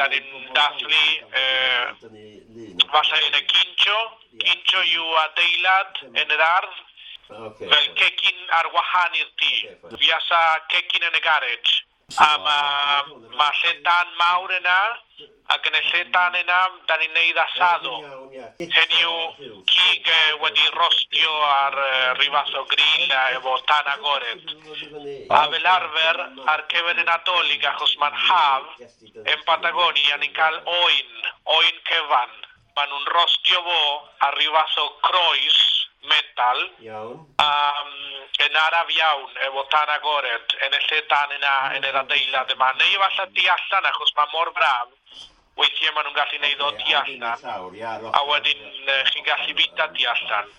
da den dafri vasa ere kintxo, kintxo ju ateilat, enedard, okay, vel kekin arguajan irti, biasa kekin enegarets. Fiasa cecyn yn y garej. A mae ma lledan mawr yna, ac yn y lledan yna, da yw cig uh, wedi rostio ar uh, rhywfath o grill a efo tan agored. A fel arfer, ar nadolig, achos mae'n haf, yn Patagonia, ni'n cael oen, oen cyfan. Maen nhw'n rostio fo ar rhywfath o croes metal. Um, yn araf iawn efo tan agored yn y lle dan yna yn yr adeilad yma. Neu falle di allan achos mae mor braf, weithiau maen nhw'n gallu neud o di allan. A wedyn chi'n gallu bita di allan.